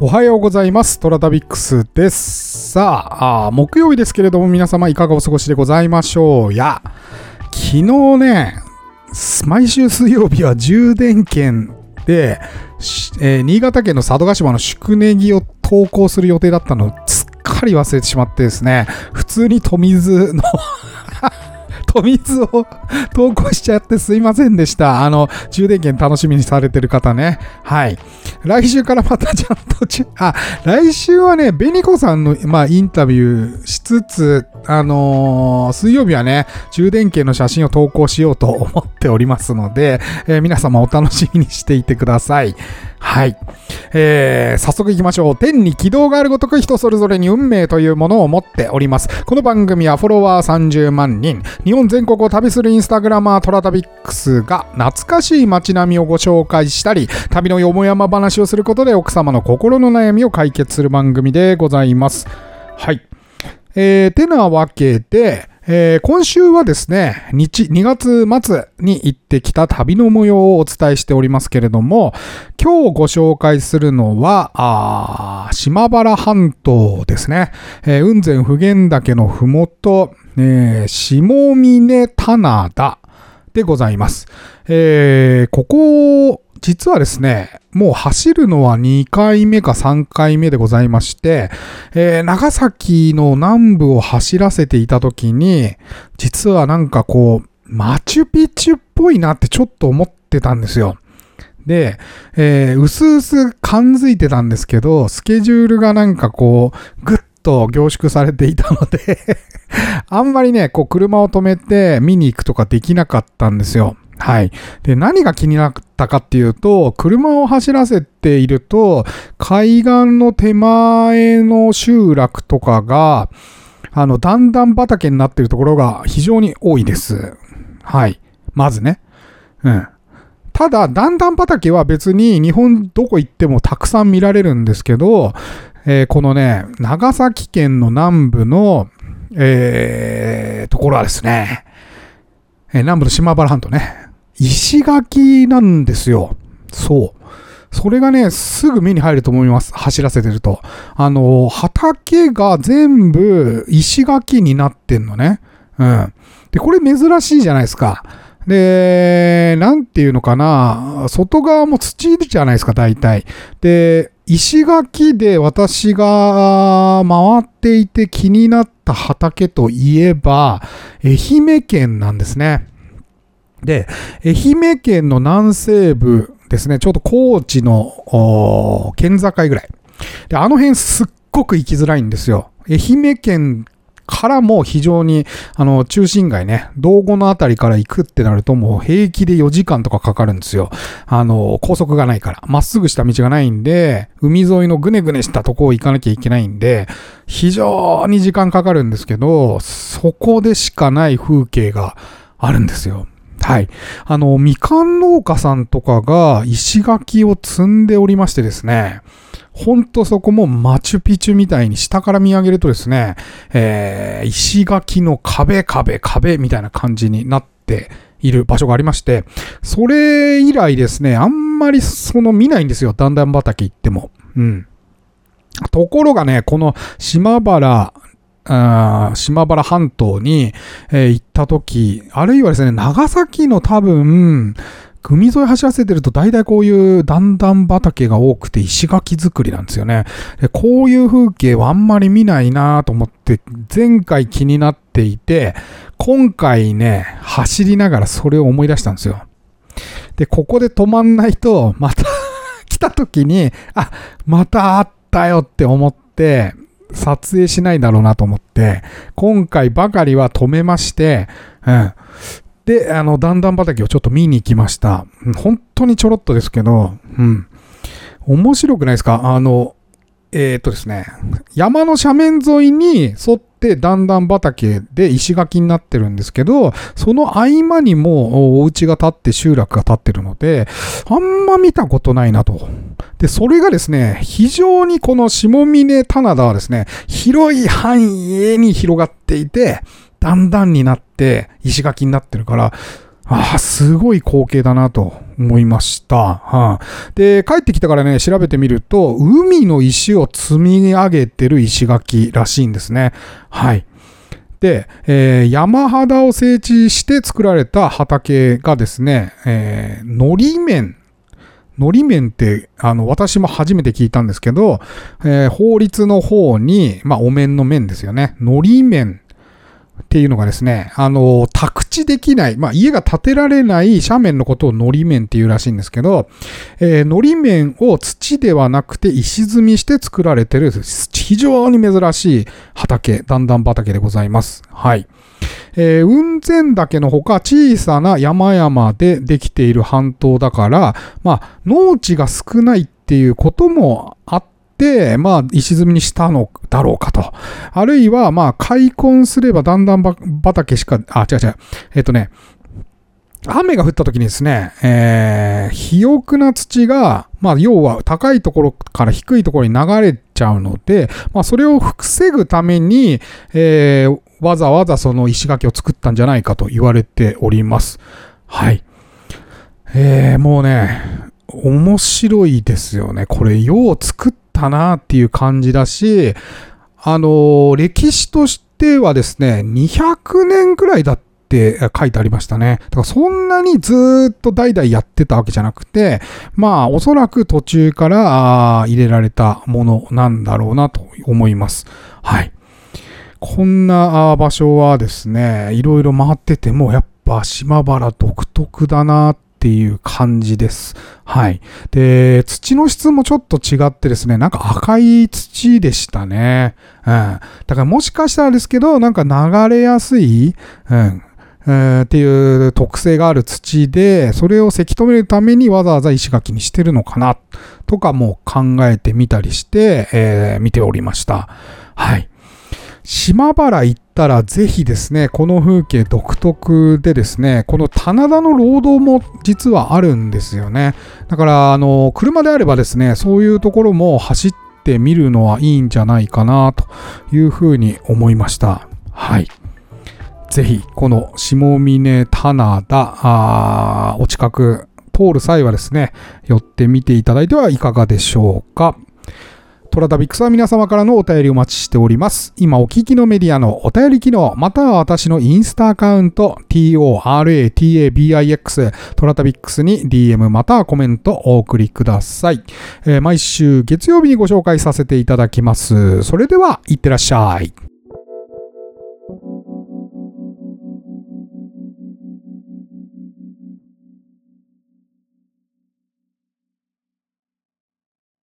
おはようございます。トラタビックスです。さああ木曜日ですけれども、皆様いかがお過ごしでございましょうや。昨日ね、毎週水曜日は充電券で、えー新潟県の佐渡島の宿根木を投稿する予定だったのをすっかり忘れてしまってですね、普通に富水の 富水を 投稿しちゃってすいませんでした。あの、充電券楽しみにされてる方ね。はい。来週からまたちゃんとちゅ、あ、来週はね、ベニコさんの、まあ、インタビューしつつ、あのー水曜日はね、充電券の写真を投稿しようと思っておりますので、えー皆様お楽しみにしていてください。はい。えー早速行きましょう。天に軌道があるごとく人それぞれに運命というものを持っております。この番組はフォロワー30万人、日本全国を旅するインスタグラマートラタビックスが懐かしい街並みをご紹介したり、旅のよもやま話をすることで奥様の心の悩みを解決する番組でございます。はい。えー、てなわけで、えー今週はですね、日、2月末に行ってきた旅の模様をお伝えしておりますけれども、今日ご紹介するのは、あ島原半島ですね。えー雲仙普賢岳のふもと、えー下峰棚田でございます。えーここ、実はですね、もう走るのは2回目か3回目でございまして、えー長崎の南部を走らせていた時に、実はなんかこう、マチュピチュっぽいなってちょっと思ってたんですよ。で、えー、うすうす感づいてたんですけど、スケジュールがなんかこう、ぐっと凝縮されていたので、あんまりね、こう車を止めて見に行くとかできなかったんですよ。はい。で、何が気になったかっていうと、車を走らせていると、海岸の手前の集落とかが、あの、段々畑になっているところが非常に多いです。はい。まずね。うん。ただ、段々畑は別に日本どこ行ってもたくさん見られるんですけど、えーこのね、長崎県の南部の、えーところはですね、えー南部の島原半島ね、石垣なんですよ。そう。それがね、すぐ目に入ると思います。走らせてると。あの、畑が全部石垣になってんのね。うん。で、これ珍しいじゃないですか。で、なんていうのかな。外側も土じゃないですか、大体。で、石垣で私が回っていて気になった畑といえば、愛媛県なんですね。で、愛媛県の南西部ですね、ちょうど高知の県境ぐらい。で、あの辺すっごく行きづらいんですよ。愛媛県からも非常に、あの、中心街ね、道後のあたりから行くってなるともう平気で4時間とかかかるんですよ。あの、高速がないから。まっすぐした道がないんで、海沿いのぐねぐねしたとこを行かなきゃいけないんで、非常に時間かかるんですけど、そこでしかない風景があるんですよ。はい。あの、みかん農家さんとかが石垣を積んでおりましてですね、ほんとそこもマチュピチュみたいに下から見上げるとですね、えー石垣の壁壁壁みたいな感じになっている場所がありまして、それ以来ですね、あんまりその見ないんですよ、段々畑行っても。うん。ところがね、この島原、あ島原半島に、えー行った時、あるいはですね、長崎の多分、海沿い走らせてると大体こういう段々畑が多くて石垣作りなんですよね。でこういう風景はあんまり見ないなと思って、前回気になっていて、今回ね、走りながらそれを思い出したんですよ。で、ここで止まんないと、また来た時に、あ、またあったよって思って、撮影しないだろうなと思って、今回ばかりは止めまして、うん。で、あの、段々畑をちょっと見に行きました。本当にちょろっとですけど、うん。面白くないですか？あの、えーっとですね、山の斜面沿いに沿って段々畑で石垣になってるんですけど、その合間にもおお家が建って集落が建ってるので、あんま見たことないなと。で、それがですね、非常にこの下峰棚田はですね、広い範囲に広がっていて、段々になって石垣になってるから、ああ、すごい光景だなと思いました。はあ、で、帰ってきたからね、調べてみると、海の石を積み上げてる石垣らしいんですね。はい。で、えー、山肌を整地して作られた畑がですね、えー、のり面。のり面って、あの、私も初めて聞いたんですけど、えー、法律の方に、まあ、お面の面ですよね。のり面っていうのがですね、あの、宅地できない、まあ、家が建てられない斜面のことをのり面っていうらしいんですけど、えー、のり面を土ではなくて石積みして作られてる非常に珍しい畑、段々畑でございます。はい。えー、雲仙岳のほか小さな山々でできている半島だから、まあ、農地が少ないっていうこともあって、まあ、石積みにしたのだろうかと。あるいは、まあ、開墾すればだんだん畑しか、あ、違う違う。えっ、とね、雨が降った時にですね、えー、肥沃な土が、まあ、要は高いところから低いところに流れちゃうので、まあ、それを防ぐために、えー、わざわざその石垣を作ったんじゃないかと言われております。はい。えー、もうね、面白いですよね。これ、よう作ったなっていう感じだし、あのー、歴史としてはですね、200年くらいだったって書いてありましたね。だからそんなにずっと代々やってたわけじゃなくて、まあおそらく途中から入れられたものなんだろうなと思います。はい。こんな場所はですね、いろいろ回っててもやっぱ島原独特だなっていう感じです。はい。で、土の質もちょっと違ってですね、なんか赤い土でしたね。うん。だからもしかしたらですけど、なんか流れやすい、うん。っていう特性がある土で、それをせき止めるためにわざわざ石垣にしてるのかな、とかも考えてみたりして、えー、見ておりました。はい。島原行ったらぜひですね、この風景独特でですね、この棚田の労働も実はあるんですよね。だから、あの、車であればですね、そういうところも走ってみるのはいいんじゃないかなというふうに思いました。はい。ぜひ、この下峰棚田、お近く通る際はですね、寄ってみていただいてはいかがでしょうか。トラタビックスは皆様からのお便りお待ちしております。今お聞きのメディアのお便り機能、または私のインスタアカウント、TORATABIX、トラタビックスに DM またはコメントお送りください、えー、毎週月曜日にご紹介させていただきます。それでは、いってらっしゃい。